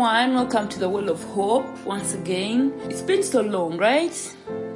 Everyone, welcome to the Well of Hope once again. It's been so long, right?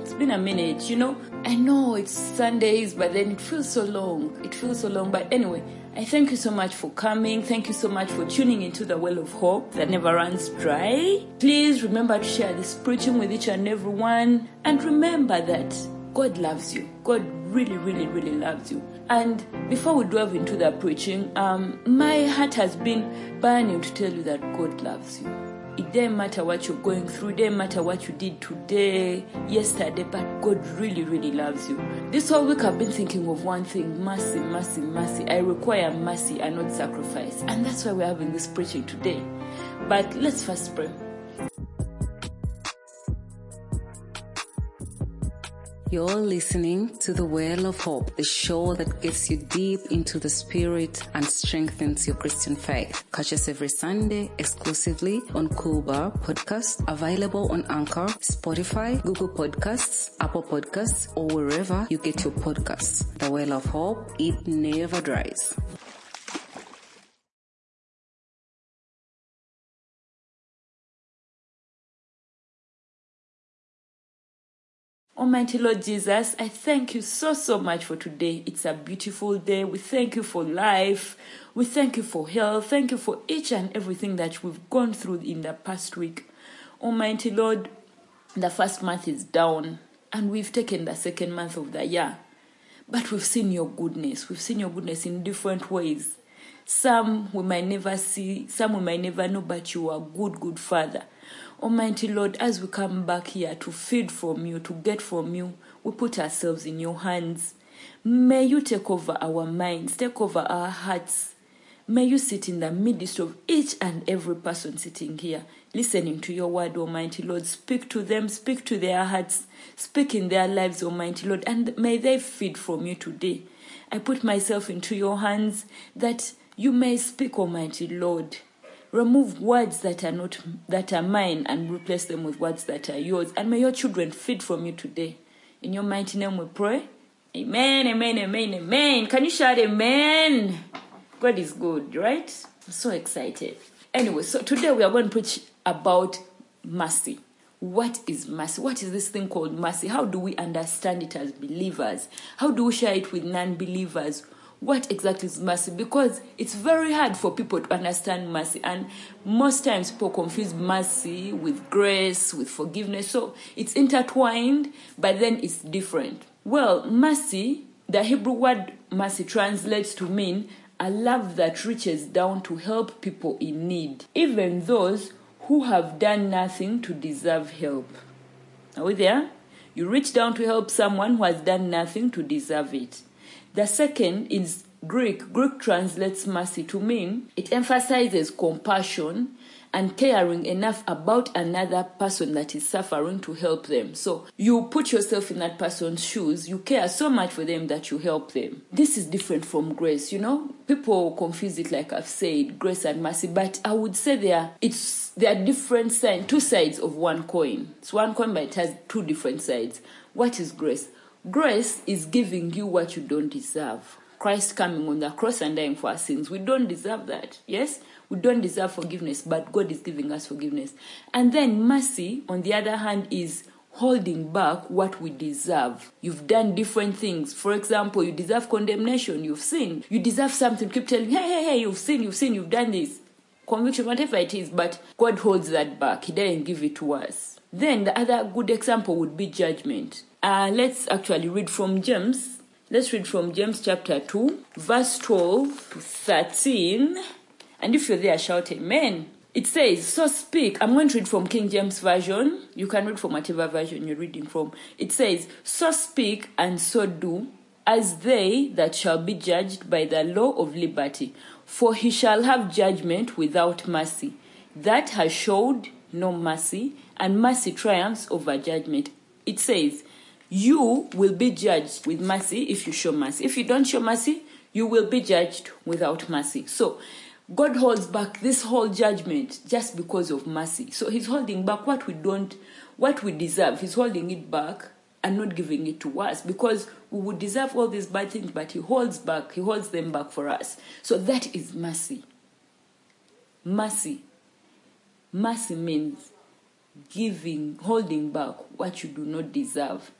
It's been a minute, you know. I know it's Sundays, but then it feels so long. It feels so long, but anyway, I thank you so much for coming. Thank you so much for tuning into the Well of Hope that never runs dry. Please remember to share this preaching with each and everyone, and remember that God loves you. God really, really, really loves you. And before we delve into the preaching, um, my heart has been burning to tell you that God loves you. It doesn't matter what you're going through, it doesn't matter what you did today, yesterday, but God really, really loves you. This whole week I've been thinking of one thing mercy, mercy, mercy. I require mercy and not sacrifice. And that's why we're having this preaching today. But let's first pray. You're listening to The Well of Hope, the show that gets you deep into the spirit and strengthens your Christian faith. Catch us every Sunday exclusively on Kuba Podcast, available on Anchor, Spotify, Google Podcasts, Apple Podcasts, or wherever you get your podcasts. The Well of Hope, it never dries. Oh, Almighty Lord Jesus, I thank you so, so much for today. It's a beautiful day. We thank you for life. We thank you for health. Thank you for each and everything that we've gone through in the past week. Almighty Lord, the first month is down and we've taken the second month of the year. But we've seen your goodness. We've seen your goodness in different ways. Some we might never see, some we might never know, but you are good, good Father. Oh, Almighty Lord, as we come back here to feed from you, to get from you, we put ourselves in your hands. May you take over our minds, take over our hearts. May you sit in the midst of each and every person sitting here, listening to your word, Almighty Lord. Speak to them, speak to their hearts, speak in their lives, Almighty Lord, and may they feed from you today. I put myself into your hands that you may speak, Almighty Lord. Remove words that are not that are mine and replace them with words that are yours. And may your children feed from you today. In your mighty name we pray. Amen, amen, amen, amen. Can you shout amen? God is good, right? I'm so excited. Anyway, so today we are going to preach about mercy. What is mercy? What is this thing called mercy? How do we understand it as believers? How do we share it with non believers? What exactly is mercy? Because it's very hard for people to understand mercy and most times people confuse mercy with grace with forgiveness. So it's intertwined but then it's different. Well mercy the hebrew word mercy translates to mean a love that reaches down to help people in need even those who have done nothing to deserve help. Are we there? You reach down to help someone who has done nothing to deserve it the second is Greek. Greek translates mercy to mean it emphasizes compassion and caring enough about another person that is suffering to help them. So you put yourself in that person's shoes, you care so much for them that you help them. This is different from grace, you know? People confuse it like I've said, grace and mercy, but I would say they are it's they are different sides, two sides of one coin. It's one coin but it has two different sides. What is grace? Grace is giving you what you don't deserve. Christ coming on the cross and dying for our sins. We don't deserve that. Yes? We don't deserve forgiveness, but God is giving us forgiveness. And then mercy, on the other hand, is holding back what we deserve. You've done different things. For example, you deserve condemnation, you've sinned. You deserve something, keep telling, hey, hey, hey, you've sinned, you've sinned, you've done this. Conviction, whatever it is, but God holds that back. He doesn't give it to us. Then the other good example would be judgment. Uh, let's actually read from James. Let's read from James chapter 2, verse 12 to 13. And if you're there, shout amen. It says, So speak. I'm going to read from King James Version. You can read from whatever version you're reading from. It says, So speak and so do, as they that shall be judged by the law of liberty. For he shall have judgment without mercy. That has showed no mercy, and mercy triumphs over judgment. It says, you will be judged with mercy if you show mercy. If you don't show mercy, you will be judged without mercy. So, God holds back this whole judgment just because of mercy. So, He's holding back what we don't, what we deserve. He's holding it back and not giving it to us because we would deserve all these bad things, but He holds back, He holds them back for us. So, that is mercy. Mercy. Mercy means giving, holding back what you do not deserve.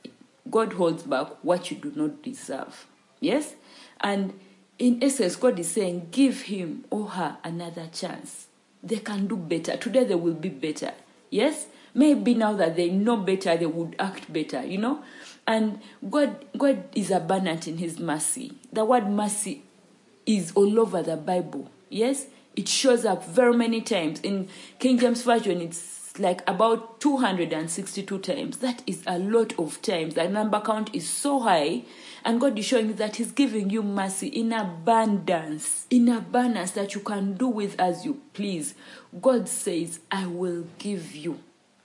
God holds back what you do not deserve. Yes? And in essence, God is saying, give him or her another chance. They can do better. Today they will be better. Yes? Maybe now that they know better, they would act better, you know? And God God is abundant in his mercy. The word mercy is all over the Bible. Yes? It shows up very many times. In King James Version, it's like about 262 times. That is a lot of times. That number count is so high. And God is showing you that He's giving you mercy in abundance. In abundance that you can do with as you please. God says, I will give you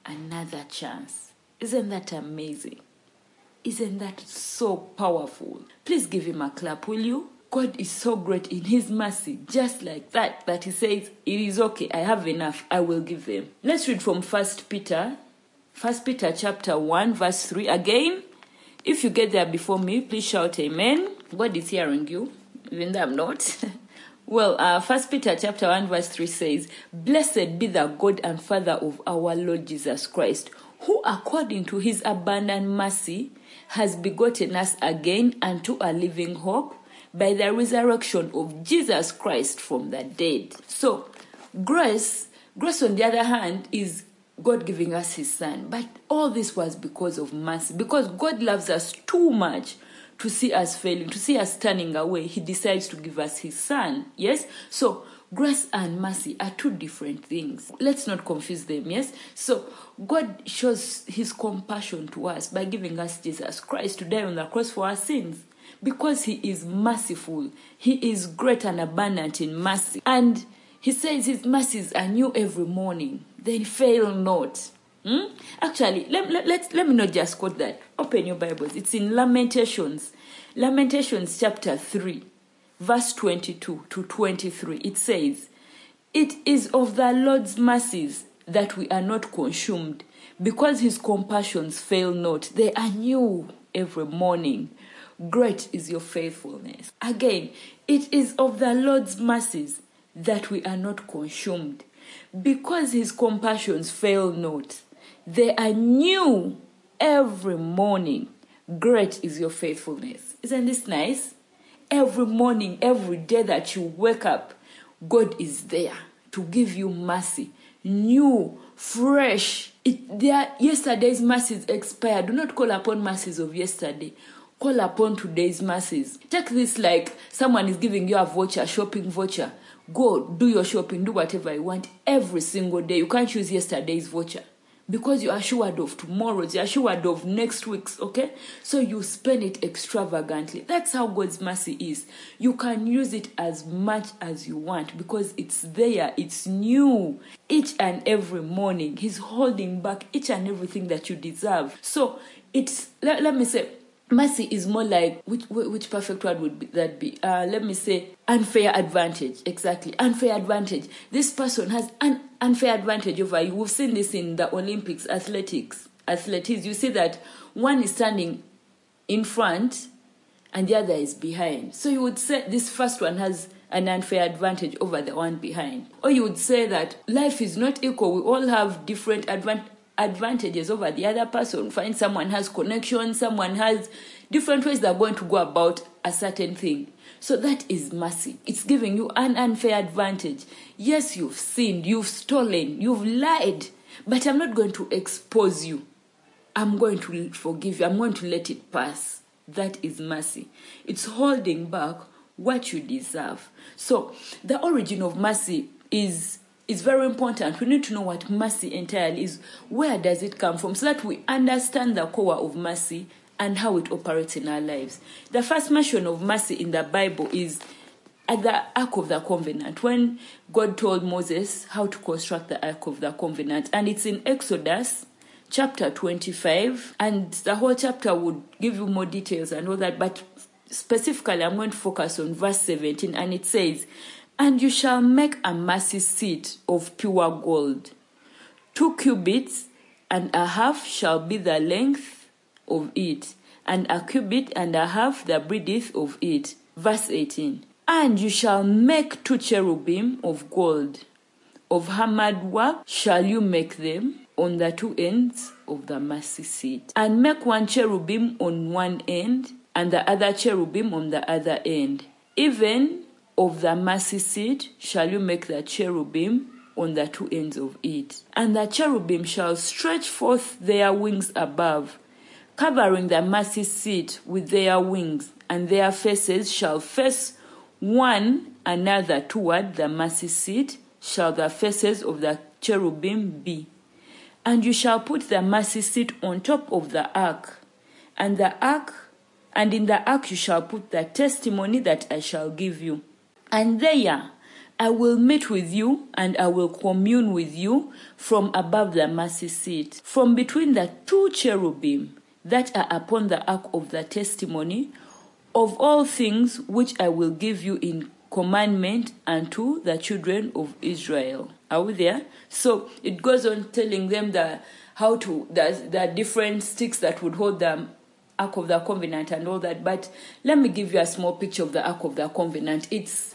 another chance. Isn't that amazing? Isn't that so powerful? Please give him a clap, will you? God is so great in his mercy, just like that, that he says, It is okay, I have enough, I will give them. Let's read from First Peter, First Peter chapter 1, verse 3. Again, if you get there before me, please shout Amen. God is hearing you, even though I'm not. well, uh, First Peter chapter 1, verse 3 says, Blessed be the God and Father of our Lord Jesus Christ, who according to his abundant mercy has begotten us again unto a living hope by the resurrection of Jesus Christ from the dead. So, grace, grace on the other hand, is God giving us his son. But all this was because of mercy. Because God loves us too much to see us failing, to see us turning away. He decides to give us his son. Yes? So, grace and mercy are two different things. Let's not confuse them, yes? So, God shows his compassion to us by giving us Jesus Christ to die on the cross for our sins. Because he is merciful, he is great and abundant in mercy. And he says his mercies are new every morning, they fail not. Hmm? Actually, let, let, let, let me not just quote that. Open your Bibles. It's in Lamentations. Lamentations chapter 3 verse 22 to 23, it says, It is of the Lord's mercies that we are not consumed, because his compassions fail not. They are new every morning. Great is your faithfulness. Again, it is of the Lord's mercies that we are not consumed, because his compassions fail not. They are new every morning. Great is your faithfulness. Isn't this nice? every morning, every day that you wake up, God is there to give you mercy, new, fresh. It, their yesterday's mercies expire. Do not call upon mercies of yesterday. Call upon today's mercies. Take this like someone is giving you a voucher, shopping voucher. Go do your shopping, do whatever you want every single day. You can't use yesterday's voucher because you're assured of tomorrow's, you're assured of next week's, okay? So you spend it extravagantly. That's how God's mercy is. You can use it as much as you want because it's there, it's new. Each and every morning, He's holding back each and everything that you deserve. So it's, let, let me say, mercy is more like which which perfect word would be, that be? Uh, let me say unfair advantage. Exactly. Unfair advantage. This person has an unfair advantage over you. We've seen this in the olympics athletics athletics. You see that one is standing in front and the other is behind. So you would say this first one has an unfair advantage over the one behind. Or you would say that life is not equal. We all have different advantages advantages over the other person. Find someone has connection, someone has different ways they're going to go about a certain thing. So that is mercy. It's giving you an unfair advantage. Yes, you've sinned, you've stolen, you've lied, but I'm not going to expose you. I'm going to forgive you. I'm going to let it pass. That is mercy. It's holding back what you deserve. So the origin of mercy is is very important. We need to know what mercy entirely is. Where does it come from? So that we understand the core of mercy and how it operates in our lives. The first mention of mercy in the Bible is at the Ark of the Covenant, when God told Moses how to construct the Ark of the Covenant. And it's in Exodus chapter 25, and the whole chapter would give you more details and all that, but specifically, I'm going to focus on verse 17, and it says, And you shall make a mercy seat of pure gold. Two cubits and a half shall be the length of it, and a cubit and a half the breadth of it. Verse 18 And you shall make two cherubim of gold. of hammered work shall you make them on the two ends of the mercy seat. And make one cherubim on one end, and the other cherubim on the other end. Even of the mercy seat shall you make the cherubim on the two ends of it. And the cherubim shall stretch forth their wings above, covering the mercy seat with their wings, and their faces shall face one another toward the mercy seat, shall the faces of the cherubim be. And you shall put the mercy seat on top of the ark, and the ark, and in the ark you shall put the testimony that I shall give you. And there I will meet with you and I will commune with you from above the mercy seat, from between the two cherubim that are upon the ark of the testimony, of all things which I will give you in commandment unto the children of Israel. Are we there? So it goes on telling them the how to the, the different sticks that would hold the Ark of the Covenant and all that. But let me give you a small picture of the Ark of the Covenant. It's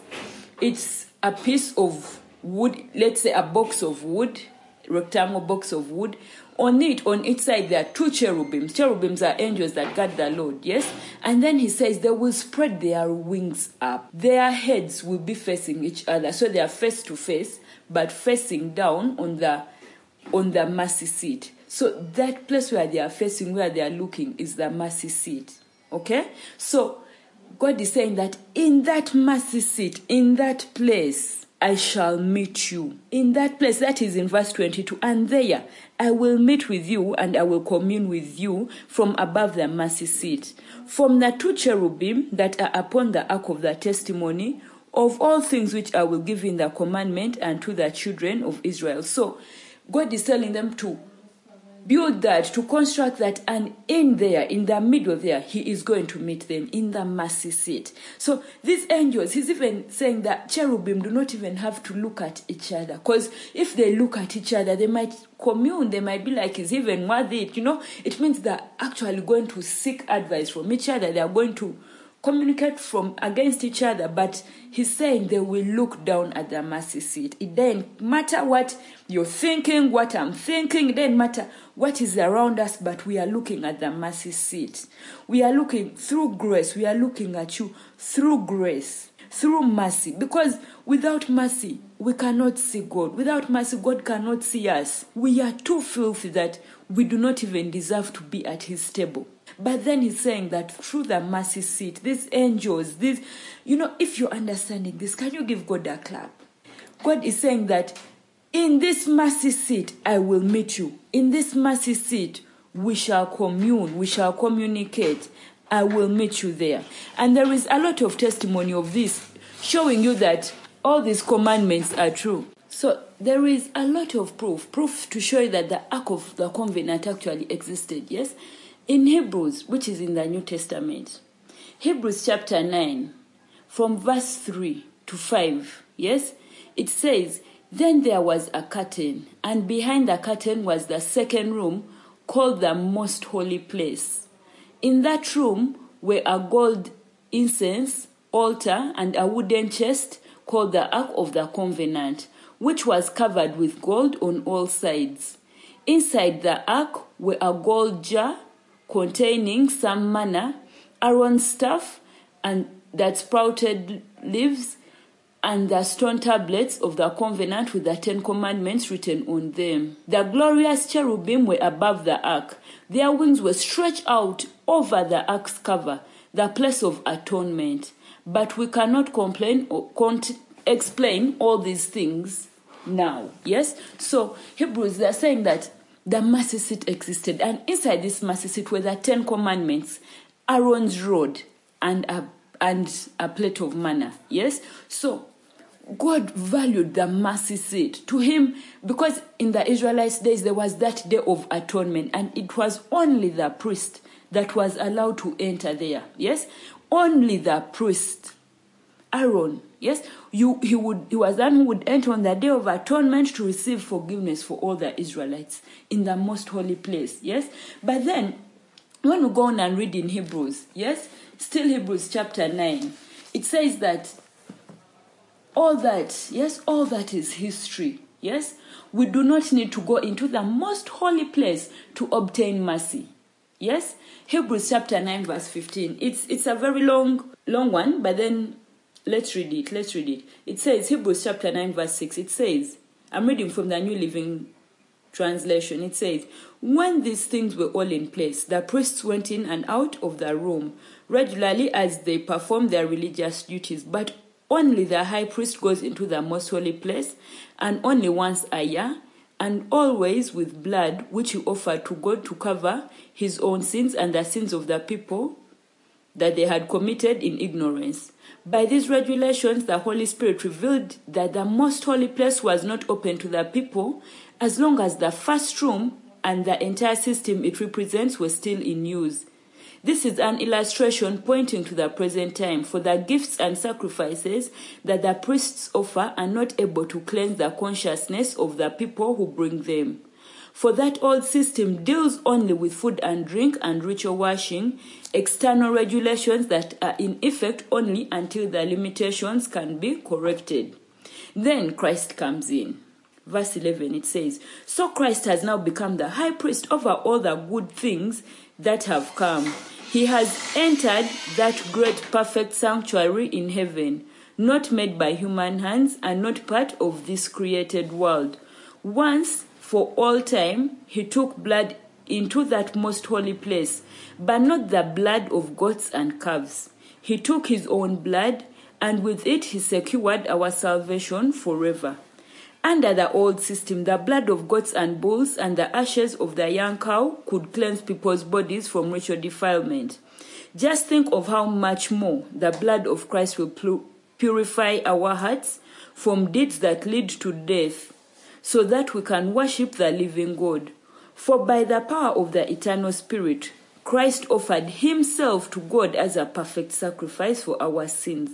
it's a piece of wood, let's say a box of wood, rectangle box of wood. On it, on each side, there are two cherubims. Cherubims are angels that guard the Lord, yes? And then he says they will spread their wings up. Their heads will be facing each other. So they are face to face, but facing down on the on the mercy seat. So that place where they are facing, where they are looking, is the mercy seat. Okay? So God is saying that in that mercy seat, in that place, I shall meet you. In that place, that is in verse 22. And there, I will meet with you and I will commune with you from above the mercy seat. From the two cherubim that are upon the ark of the testimony, of all things which I will give in the commandment and to the children of Israel. So, God is telling them to build that, to construct that, and in there, in the middle there, he is going to meet them in the mercy seat. So these angels, he's even saying that cherubim do not even have to look at each other. Because if they look at each other, they might commune, they might be like, is even worth it? You know, it means they're actually going to seek advice from each other. They are going to communicate from against each other, but he's saying they will look down at the mercy seat. It doesn't matter what you're thinking, what I'm thinking, it doesn't matter what is around us, but we are looking at the mercy seat. We are looking through grace, we are looking at you through grace, through mercy, because without mercy, we cannot see God. Without mercy, God cannot see us. We are too filthy that we do not even deserve to be at his table. But then he's saying that through the mercy seat, these angels, these, you know, if you're understanding this, can you give God a clap? God is saying that in this mercy seat, I will meet you. In this mercy seat, we shall commune, we shall communicate. I will meet you there. And there is a lot of testimony of this showing you that all these commandments are true. So there is a lot of proof, proof to show you that the Ark of the Covenant actually existed, yes? In Hebrews, which is in the New Testament, Hebrews chapter 9, from verse 3 to 5, yes, it says, Then there was a curtain, and behind the curtain was the second room called the Most Holy Place. In that room were a gold incense altar and a wooden chest called the Ark of the Covenant, which was covered with gold on all sides. Inside the ark were a gold jar containing some manna, Aaron's staff, and that sprouted leaves, and the stone tablets of the covenant with the Ten Commandments written on them. The glorious cherubim were above the ark. Their wings were stretched out over the ark's cover, the place of atonement. But we cannot complain or cont- explain all these things now. Yes? So, Hebrews, they're saying that the mercy seat existed. And inside this mercy seat were the Ten Commandments, Aaron's rod, and a, and a plate of manna. Yes? So, God valued the mercy seat to him because in the Israelites' days there was that day of atonement, and it was only the priest that was allowed to enter there. Yes? Only the priest. Aaron, yes, you, he would he was one who would enter on the day of atonement to receive forgiveness for all the Israelites in the most holy place. Yes, but then when we go on and read in Hebrews, yes, still Hebrews chapter nine, it says that all that, yes, all that is history. Yes? We do not need to go into the most holy place to obtain mercy. Yes? Hebrews chapter 9 verse 15. It's it's a very long long one, but then let's read it. Let's read it. It says Hebrews chapter 9 verse 6. It says, I'm reading from the New Living Translation. It says, When these things were all in place, the priests went in and out of the room regularly as they performed their religious duties, but only the high priest goes into the most holy place, and only once a year, and always with blood which he offered to God to cover his own sins and the sins of the people that they had committed in ignorance. By these regulations, the Holy Spirit revealed that the most holy place was not open to the people as long as the first room and the entire system it represents were still in use. This is an illustration pointing to the present time, for the gifts and sacrifices that the priests offer are not able to cleanse the consciousness of the people who bring them. For that old system deals only with food and drink and ritual washing, external regulations that are in effect only until the limitations can be corrected. Then Christ comes in. Verse 11 it says, So Christ has now become the high priest over all the good things that have come. He has entered that great perfect sanctuary in heaven, not made by human hands and not part of this created world. Once for all time, he took blood into that most holy place, but not the blood of goats and calves. He took his own blood, and with it he secured our salvation forever. Under the old system, the blood of goats and bulls and the ashes of the young cow could cleanse people's bodies from ritual defilement. Just think of how much more the blood of Christ will purify our hearts from deeds that lead to death, so that we can worship the living God. For by the power of the eternal Spirit, Christ offered himself to God as a perfect sacrifice for our sins.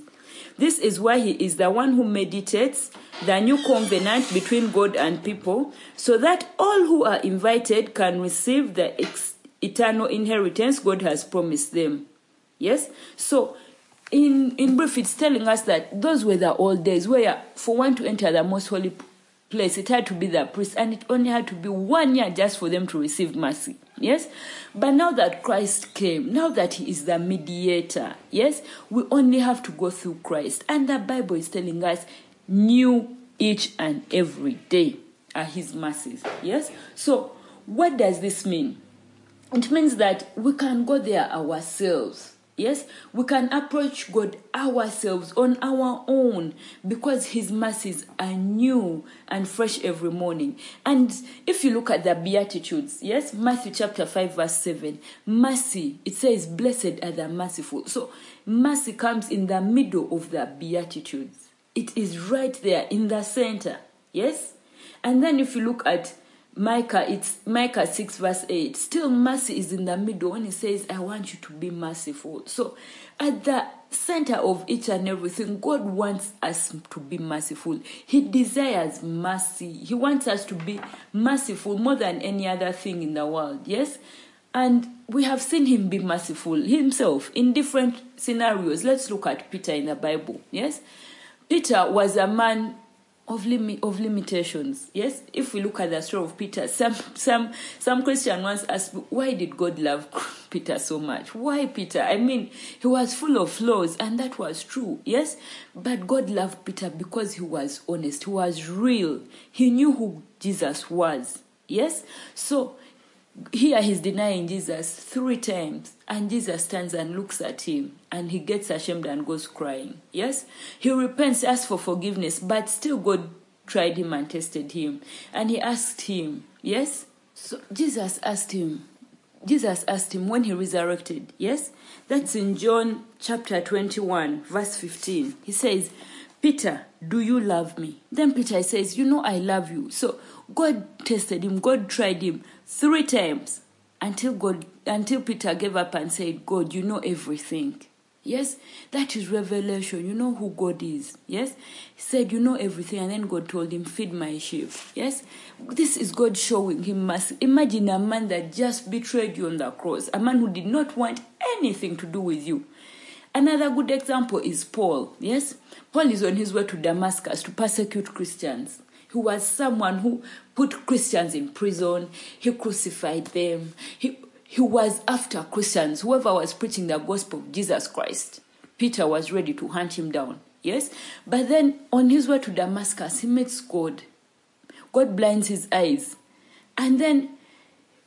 This is why he is the one who meditates the new covenant between God and people, so that all who are invited can receive the ex- eternal inheritance God has promised them. Yes? So, in, in brief, it's telling us that those were the old days where, for one to enter the most holy place, it had to be the priest, and it only had to be one year just for them to receive mercy. Yes? But now that Christ came, now that He is the mediator, yes, we only have to go through Christ. And the Bible is telling us, new each and every day are His mercies. Yes? So, what does this mean? It means that we can go there ourselves Yes, we can approach God ourselves on our own because His mercies are new and fresh every morning. And if you look at the Beatitudes, yes, Matthew chapter 5, verse 7, mercy, it says, Blessed are the merciful. So mercy comes in the middle of the Beatitudes, it is right there in the center. Yes? And then if you look at Micah, it's Micah 6 verse 8. Still mercy is in the middle when he says, I want you to be merciful. So at the center of each and everything, God wants us to be merciful. He desires mercy. He wants us to be merciful more than any other thing in the world. Yes? And we have seen him be merciful himself in different scenarios. Let's look at Peter in the Bible. Yes? Peter was a man of limit of limitations. Yes, if we look at the story of Peter, some some some Christian once asked, why did God love Peter so much? Why Peter? I mean, he was full of flaws, and that was true. Yes, but God loved Peter because he was honest. He was real. He knew who Jesus was. Yes, so here he's denying Jesus three times, and Jesus stands and looks at him, and he gets ashamed and goes crying. Yes, he repents, asks for forgiveness, but still God tried him and tested him, and he asked him, Yes, so Jesus asked him, Jesus asked him when he resurrected. Yes, that's in John chapter 21, verse 15. He says, Peter, do you love me? Then Peter says, You know, I love you. So God tested him, God tried him three times until God until Peter gave up and said, God, you know everything. Yes, that is revelation. You know who God is. Yes, He said, You know everything. And then God told him, Feed my sheep. Yes, this is God showing him mercy. Imagine a man that just betrayed you on the cross, a man who did not want anything to do with you. Another good example is Paul. Yes, Paul is on his way to Damascus to persecute Christians. He was someone who put Christians in prison. He crucified them. He, he was after Christians, whoever was preaching the gospel of Jesus Christ. Peter was ready to hunt him down. Yes? But then on his way to Damascus, he meets God. God blinds his eyes. And then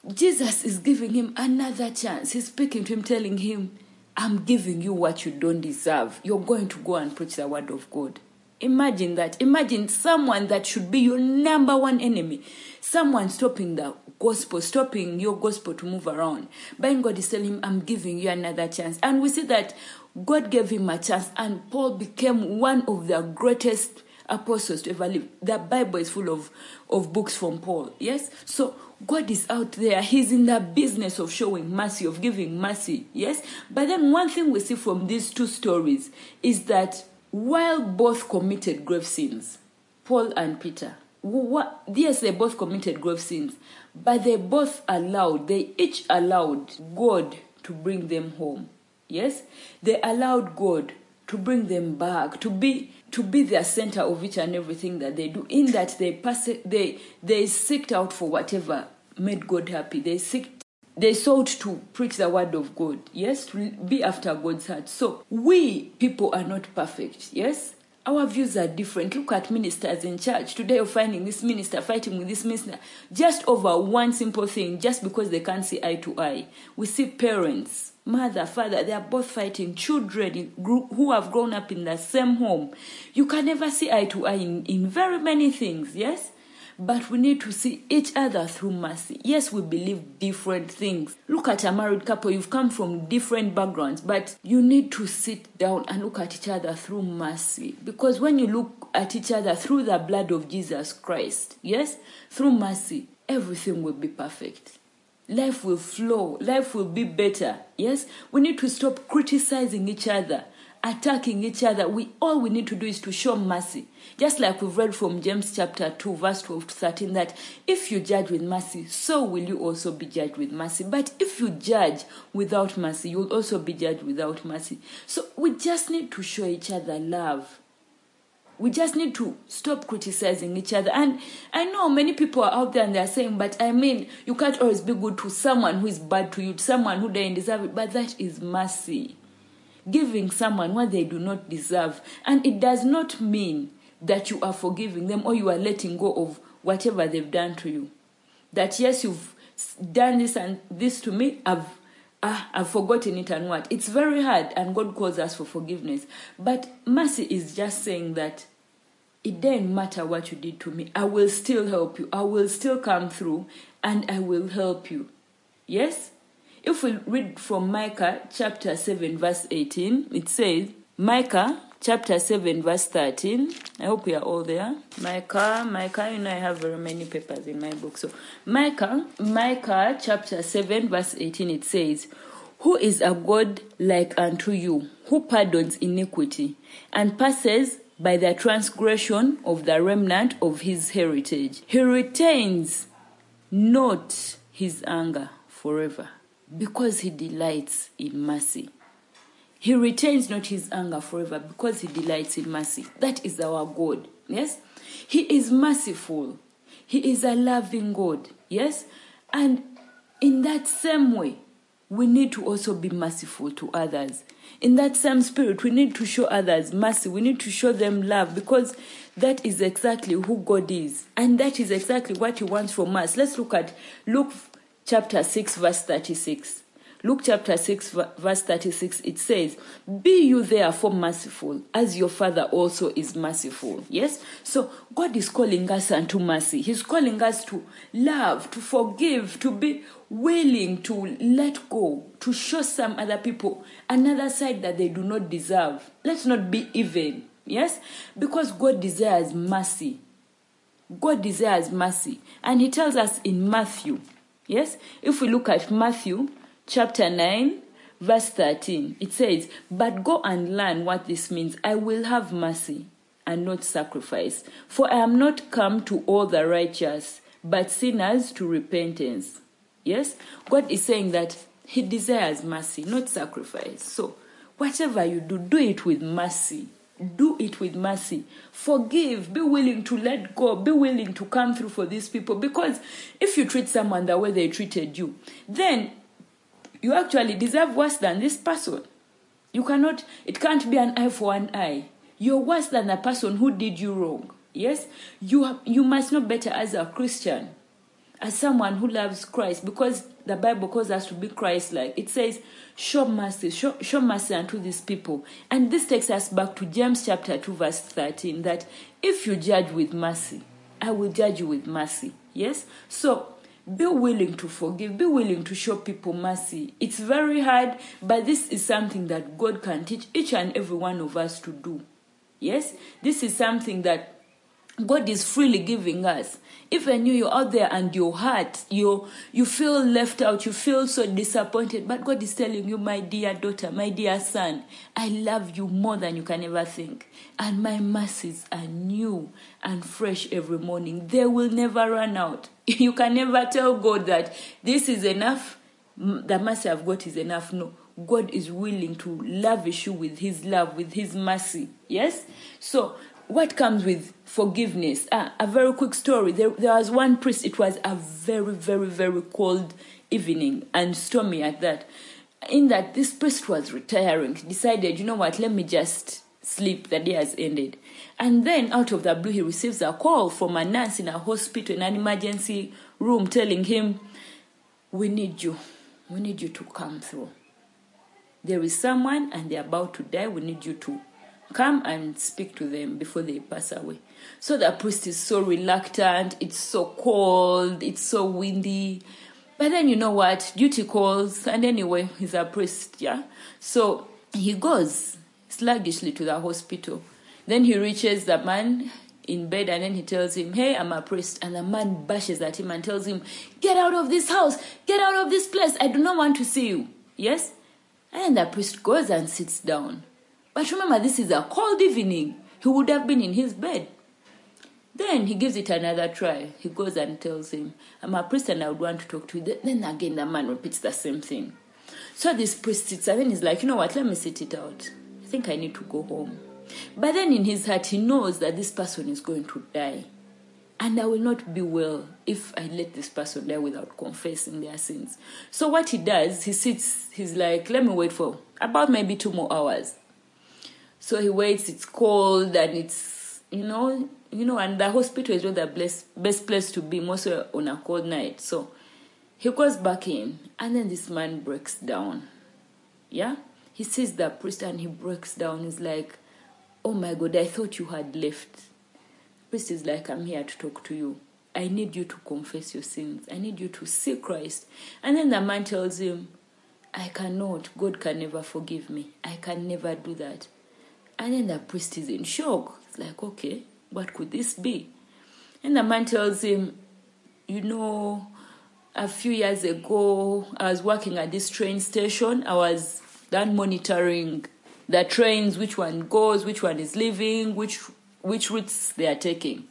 Jesus is giving him another chance. He's speaking to him, telling him, I'm giving you what you don't deserve. You're going to go and preach the word of God. Imagine that. Imagine someone that should be your number one enemy. Someone stopping the gospel, stopping your gospel to move around. But God is telling him, I'm giving you another chance. And we see that God gave him a chance, and Paul became one of the greatest apostles to ever live. The Bible is full of, of books from Paul. Yes? So God is out there. He's in the business of showing mercy, of giving mercy. Yes? But then one thing we see from these two stories is that while both committed grave sins, Paul and Peter, what, yes, they both committed grave sins, but they both allowed, they each allowed God to bring them home. Yes? They allowed God to bring them back, to be to be their center of each and everything that they do. In that they pass they they seeked out for whatever made God happy. They seeked they sought to preach the word of God, yes, to be after God's heart. So we people are not perfect, yes. Our views are different. Look at ministers in church. Today you're finding this minister fighting with this minister just over one simple thing, just because they can't see eye to eye. We see parents mother, father, they are both fighting children who have grown up in the same home. You can never see eye to eye in, in very many things, yes? But we need to see each other through mercy. Yes, we believe different things. Look at a married couple, you've come from different backgrounds, but you need to sit down and look at each other through mercy. Because when you look at each other through the blood of Jesus Christ, yes, through mercy, everything will be perfect life will flow, life will be better. Yes, we need to stop criticizing each other, attacking each other. We all we need to do is to show mercy. Just like we've read from James chapter 2, verse 12 to 13, that if you judge with mercy, so will you also be judged with mercy. But if you judge without mercy, you'll also be judged without mercy. So we just need to show each other love we just need to stop criticizing each other. And I know many people are out there and they're saying, but I mean, you can't always be good to someone who is bad to you, to someone who doesn't deserve it. But that is mercy. Giving someone what they do not deserve. And it does not mean that you are forgiving them or you are letting go of whatever they've done to you. That yes, you've done this and this to me, I've ah, I've forgotten it and what. It's very hard, and God calls us for forgiveness. But mercy is just saying that it doesn't matter what you did to me, I will still help you. I will still come through and I will help you. Yes? If we read from Micah chapter 7, verse 18, it says, Micah chapter 7, verse 13. I hope we are all there. Micah, Micah, you know, I have very many papers in my book. So, Micah, Micah chapter 7, verse 18, it says, Who is a God like unto you, who pardons iniquity and passes by the transgression of the remnant of his heritage? He retains not his anger forever because he delights in mercy. He retains not his anger forever because he delights in mercy. That is our God. Yes? He is merciful. He is a loving God. Yes? And in that same way, we need to also be merciful to others. In that same spirit, we need to show others mercy. We need to show them love because that is exactly who God is. And that is exactly what He wants from us. Let's look at Luke chapter 6, verse 36. Luke chapter 6, verse 36, it says, Be you therefore merciful, as your Father also is merciful. Yes? So God is calling us unto mercy. He's calling us to love, to forgive, to be willing to let go, to show some other people another side that they do not deserve. Let's not be even. Yes? Because God desires mercy. God desires mercy. And He tells us in Matthew, yes? If we look at Matthew chapter 9, verse 13, it says, But go and learn what this means. I will have mercy and not sacrifice. For I am not come to all the righteous, but sinners to repentance. Yes? God is saying that He desires mercy, not sacrifice. So, whatever you do, do it with mercy. Do it with mercy. Forgive. Be willing to let go. Be willing to come through for these people. Because if you treat someone the way they treated you, then you actually deserve worse than this person. You cannot, it can't be an eye for an eye. You're worse than the person who did you wrong. Yes? You, you must know better as a Christian, as someone who loves Christ, because the Bible calls us to be Christ like. It says, show mercy, show, show mercy unto these people. And this takes us back to James chapter 2, verse 13, that if you judge with mercy, I will judge you with mercy. Yes? So be willing to forgive, be willing to show people mercy. It's very hard, but this is something that God can teach each and every one of us to do. Yes? This is something that God is freely giving us. Even you, knew you're out there and your heart, you you feel left out, you feel so disappointed. But God is telling you, my dear daughter, my dear son, I love you more than you can ever think. And my mercies are new and fresh every morning. They will never run out. You can never tell God that this is enough. The mercy I've got is enough. No. God is willing to lavish you with His love, with His mercy. Yes? So what comes with forgiveness? Ah, a very quick story. There, there was one priest, it was a very, very, very cold evening and stormy at that. In that, this priest was retiring, decided, you know what, let me just sleep, the day has ended. And then, out of the blue, he receives a call from a nurse in a hospital, in an emergency room, telling him, We need you. We need you to come through. There is someone and they're about to die. We need you to come and speak to them before they pass away. So the priest is so reluctant, it's so cold, it's so windy. But then you know what? Duty calls, and anyway, he's a priest, yeah? So he goes sluggishly to the hospital. Then he reaches the man in bed and then he tells him, Hey, I'm a priest. And the man bashes at him and tells him, Get out of this house, get out of this place. I do not want to see you. Yes? And the priest goes and sits down. But remember, this is a cold evening. He would have been in his bed. Then he gives it another try. He goes and tells him, I'm a priest and I would want to talk to you. Then again, the man repeats the same thing. So this priest sits and then he's like, you know what, let me sit it out. I think I need to go home. But then in his heart, he knows that this person is going to die. And I will not be well if I let this person die without confessing their sins. So what he does, he sits, he's like, let me wait for about maybe two more hours. So he waits, it's cold and it's, you know, you know, and the hospital is not the best, best place to be, mostly on a cold night. So he goes back in and then this man breaks down. Yeah? He sees the priest and he breaks down. He's like, oh my God, I thought you had left. Priest is like, I'm here to talk to you. I need you to confess your sins. I need you to see Christ. And then the man tells him, I cannot. God can never forgive me. I can never do that. And then the priest is in shock. It's like, okay, what could this be? And the man tells him, you know, a few years ago, I was working at this train station. I was done monitoring the trains, which one goes, which one is leaving, which which routes they are taking.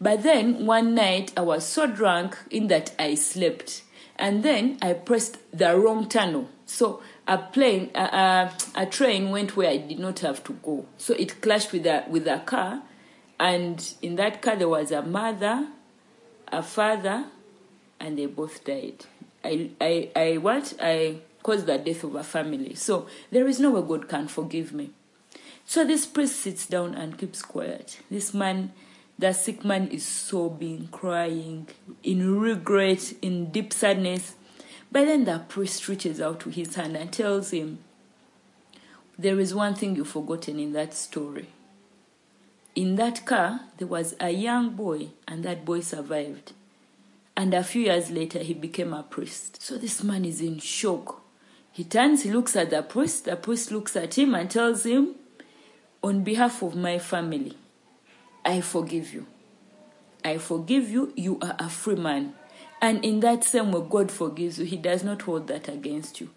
But then one night I was so drunk in that I slept, and then I pressed the wrong tunnel. So a plane, a, a, a, train went where I did not have to go. So it clashed with a with a car, and in that car there was a mother, a father, and they both died. I I I what I caused the death of a family. So there is no way God can forgive me. So this priest sits down and keeps quiet. This man, the sick man, is sobbing, crying, in regret, in deep sadness. But then the priest reaches out to his hand and tells him, There is one thing you've forgotten in that story. In that car, there was a young boy, and that boy survived. And a few years later, he became a priest. So this man is in shock. He turns, he looks at the priest, the priest looks at him and tells him, On behalf of my family, I forgive you. I forgive you, you are a free man. And in that same way, God forgives you. He does not hold that against you.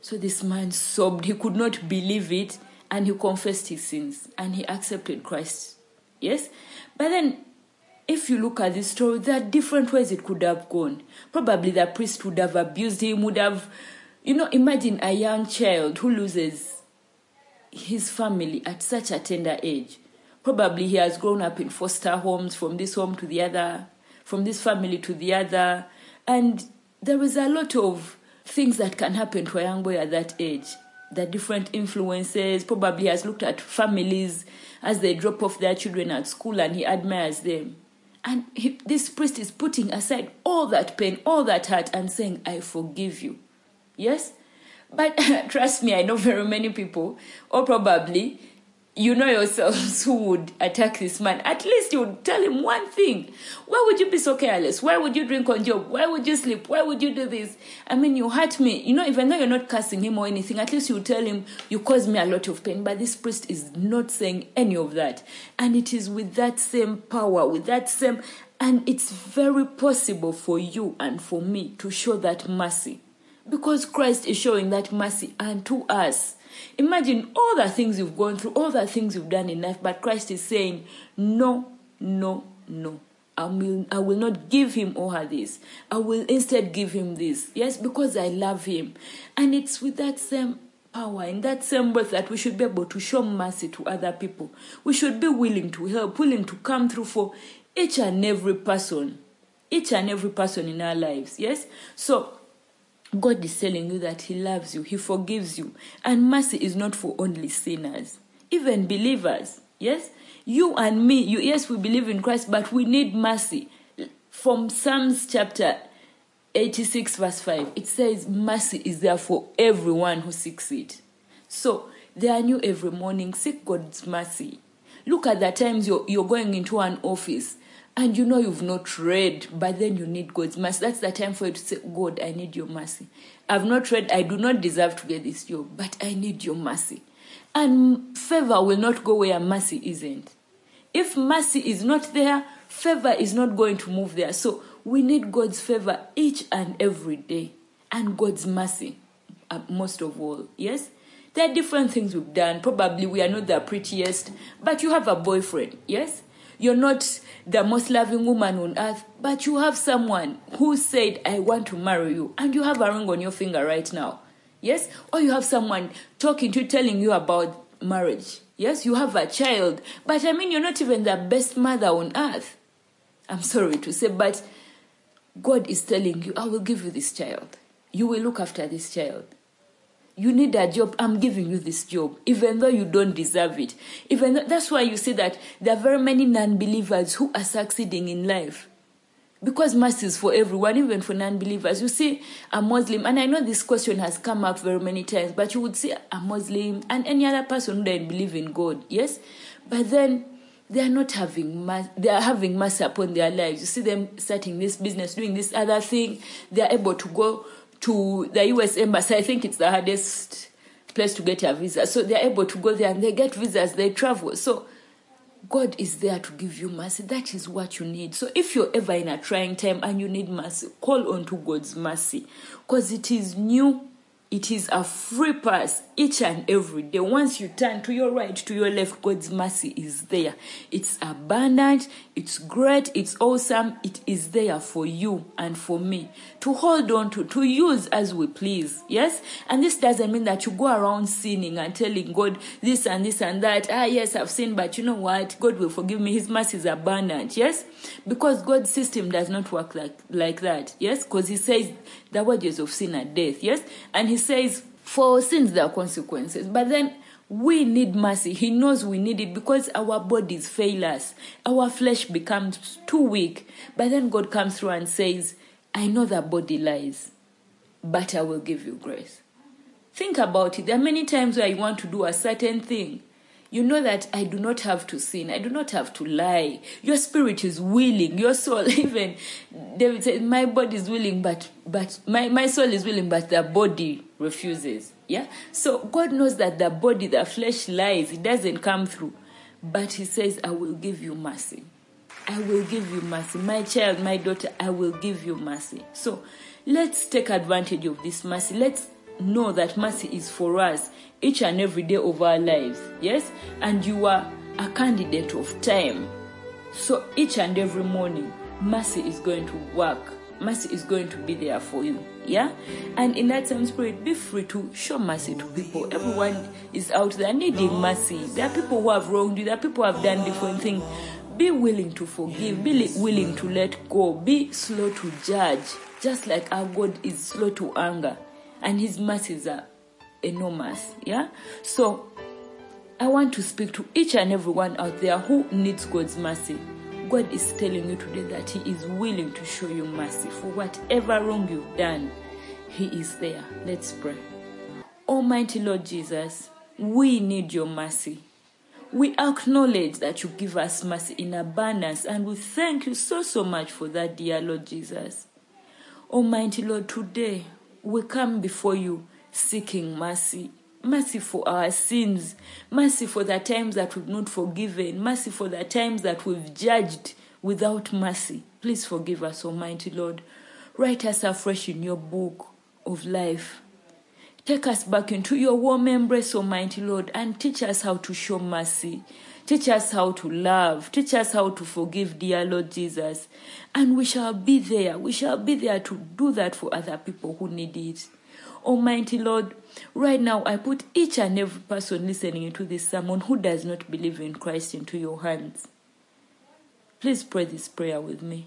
So this man sobbed. He could not believe it. And he confessed his sins. And he accepted Christ. Yes? But then, if you look at this story, there are different ways it could have gone. Probably the priest would have abused him, would have, you know, imagine a young child who loses his family at such a tender age. Probably he has grown up in foster homes from this home to the other, from this family to the other. And there is a lot of things that can happen to a young boy at that age. The different influences, probably has looked at families as they drop off their children at school and he admires them. And he, this priest is putting aside all that pain, all that hurt, and saying, I forgive you. Yes? But trust me, I know very many people, or probably you know yourselves who would attack this man. At least you would tell him one thing. Why would you be so careless? Why would you drink on job? Why would you sleep? Why would you do this? I mean, you hurt me. You know, even though you're not cursing him or anything, at least you tell him, you caused me a lot of pain. But this priest is not saying any of that. And it is with that same power, with that same. And it's very possible for you and for me to show that mercy. Because Christ is showing that mercy unto us. Imagine all the things you've gone through, all the things you've done in life, but Christ is saying, No, no, no. I will, I will not give him or her this. I will instead give him this. Yes, because I love him. And it's with that same power, in that same breath, that we should be able to show mercy to other people. We should be willing to help, willing to come through for each and every person, each and every person in our lives. Yes? So, God is telling you that He loves you, He forgives you. And mercy is not for only sinners, even believers. Yes? You and me, you, yes, we believe in Christ, but we need mercy. From Psalms chapter 86, verse 5, it says, Mercy is there for everyone who seeks it. So, they are new every morning. Seek God's mercy. Look at the times you're, you're going into an office and you know you've not read, but then you need God's mercy. That's the time for you to say, God, I need your mercy. I've not read, I do not deserve to get this job, but I need your mercy. And favor will not go where mercy isn't. If mercy is not there, favor is not going to move there. So we need God's favor each and every day, and God's mercy uh, most of all. Yes? There are different things we've done. Probably we are not the prettiest, but you have a boyfriend. Yes? You're not the most loving woman on earth, but you have someone who said, I want to marry you, and you have a ring on your finger right now. Yes? Or you have someone talking to you, telling you about marriage. Yes? You have a child, but I mean, you're not even the best mother on earth. I'm sorry to say, but God is telling you, I will give you this child. You will look after this child you need a job i'm giving you this job even though you don't deserve it. Even though, that's why you see that there are very many non-believers who are succeeding in life. Because mercy is for everyone even for non-believers. You see a muslim and i know this question has come up very many times but you would see a muslim and any other person who doesn't believe in god yes? But then they are not having mas- they are having mercy upon their lives. You see them starting this business doing this other thing they are able to go to the US embassy. I think it's the hardest place to get a visa. So they're able to go there and they get visas, they travel. So God is there to give you mercy. That is what you need. So if you're ever in a trying time and you need mercy, call on to God's mercy because it is new it is a free pass each and every day. Once you turn to your right, to your left, God's mercy is there. It's abundant, it's great, it's awesome. It is there for you and for me to hold on to, to use as we please. Yes? And this doesn't mean that you go around sinning and telling God this and this and that. Ah, yes, I've sinned, but you know what? God will forgive me. His mercy is abundant. Yes? Because God's system does not work like, like that. Yes? Because He says the wages of sin are death. Yes? And He says, for sins there are consequences. But then we need mercy. He knows we need it because our bodies fail us. Our flesh becomes too weak. But then God comes through and says, I know that body lies, but I will give you grace. Think about it. There are many times where you want to do a certain thing. You know that I do not have to sin. I do not have to lie. Your spirit is willing. Your soul, even David said, My body is willing, but but my, my soul is willing, but the body refuses. Yeah? So God knows that the body, the flesh lies, it doesn't come through. But He says, I will give you mercy. I will give you mercy. My child, my daughter, I will give you mercy. So let's take advantage of this mercy. Let's know that mercy is for us each and every day of our lives. Yes? And you are a candidate of time. So each and every morning, mercy is going to work. mercy is going to be there for you. Yeah? And in that same spirit, be free to show mercy to people. Everyone is out there needing mercy. There are people who have wronged you, there are people who have done different things. Be willing to forgive, be willing to let go, be slow to judge, just like our God is slow to anger, and his mercies are enormous. Yeah? So I want to speak to each and everyone out there who needs God's mercy. God is telling you today that He is willing to show you mercy for whatever wrong you've done. He is there. Let's pray. Almighty Lord Jesus, we need your mercy. We acknowledge that you give us mercy in abundance, and we thank you so, so much for that, dear Lord Jesus. Almighty Lord, today we come before you seeking mercy mercy for our sins, mercy for the times that we've not forgiven, mercy for the times that we've judged without mercy. Please forgive us, Almighty Lord. Write us afresh in your book of life. Take us back into your warm embrace, Almighty Lord, and teach us how to show mercy. Teach us how to love. Teach us how to forgive, dear Lord Jesus. And we shall be there. We shall be there to do that for other people who need it. Almighty Lord, right now I put each and every person listening to this sermon who does not believe in Christ into your hands. Please pray this prayer with me.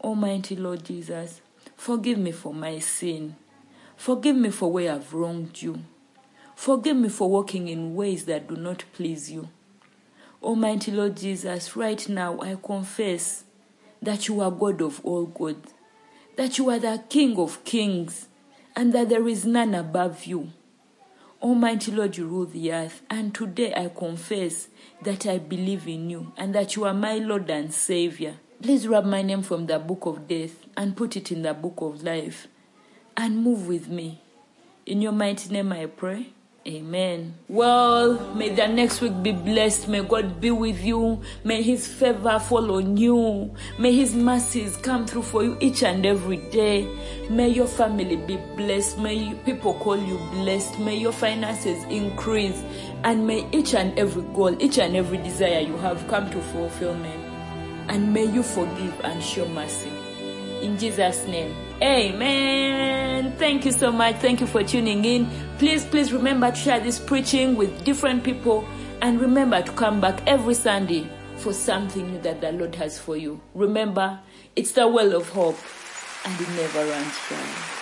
Almighty Lord Jesus, forgive me for my sin. Forgive me for where I've wronged you. Forgive me for walking in ways that do not please you. Almighty Lord Jesus, right now I confess that you are God of all gods, that you are the King of kings, and that there is none above you. Almighty Lord, you rule the earth, and today I confess that I believe in you and that you are my Lord and Savior. Please rub my name from the book of death and put it in the book of life and move with me. In your mighty name I pray. Amen. Well, may the next week be blessed. May God be with you. May His favor fall on you. May His mercies come through for you each and every day. May your family be blessed. May people call you blessed. May your finances increase. And may each and every goal, each and every desire you have come to fulfillment. And may you forgive and show mercy. In Jesus' name. Amen. Thank you so much. Thank you for tuning in. Please, please remember to share this preaching with different people and remember to come back every Sunday for something new that the Lord has for you. Remember, it's the well of hope and it never runs dry.